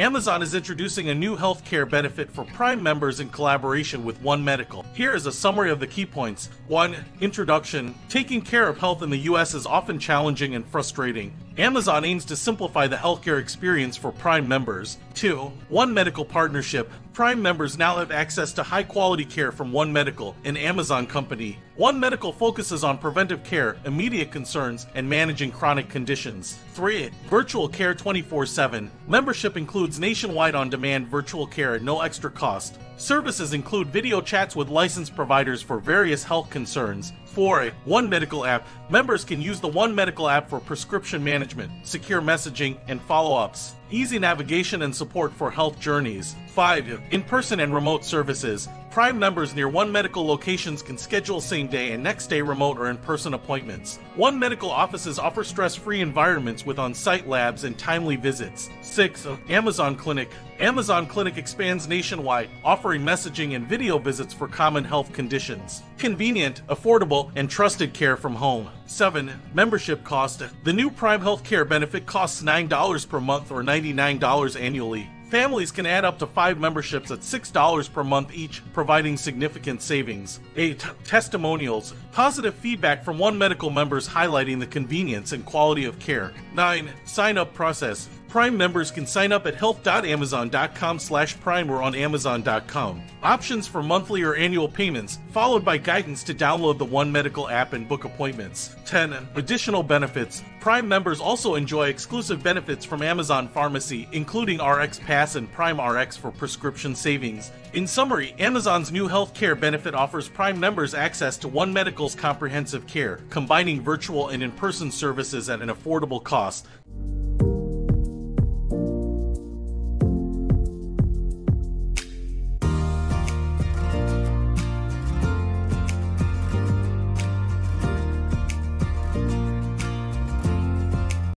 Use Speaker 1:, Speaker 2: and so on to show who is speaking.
Speaker 1: Amazon is introducing a new healthcare benefit for Prime members in collaboration with One Medical. Here is a summary of the key points. 1. Introduction Taking care of health in the US is often challenging and frustrating. Amazon aims to simplify the healthcare experience for Prime members. 2. One Medical Partnership. Prime members now have access to high quality care from One Medical, an Amazon company. One Medical focuses on preventive care, immediate concerns, and managing chronic conditions. 3. Virtual Care 24 7. Membership includes nationwide on demand virtual care at no extra cost. Services include video chats with licensed providers for various health concerns. 4. One Medical app. Members can use the One Medical app for prescription management, secure messaging, and follow ups. Easy navigation and support for health journeys. 5. In person and remote services. Prime members near One Medical locations can schedule same day and next day remote or in person appointments. One Medical offices offer stress free environments with on site labs and timely visits. 6. Amazon Clinic. Amazon Clinic expands nationwide, offering messaging and video visits for common health conditions. Convenient, affordable, and trusted care from home. 7. Membership cost. The new Prime Healthcare benefit costs $9 per month or $99 annually. Families can add up to five memberships at $6 per month each, providing significant savings. 8. Testimonials. Positive feedback from One Medical members highlighting the convenience and quality of care. 9. Sign up process. Prime members can sign up at health.amazon.com slash prime or on amazon.com. Options for monthly or annual payments, followed by guidance to download the One Medical app and book appointments. 10. Additional benefits. Prime members also enjoy exclusive benefits from Amazon Pharmacy, including RX Pass and Prime RX for prescription savings. In summary, Amazon's new healthcare benefit offers Prime members access to One Medical's comprehensive care, combining virtual and in person services at an affordable cost.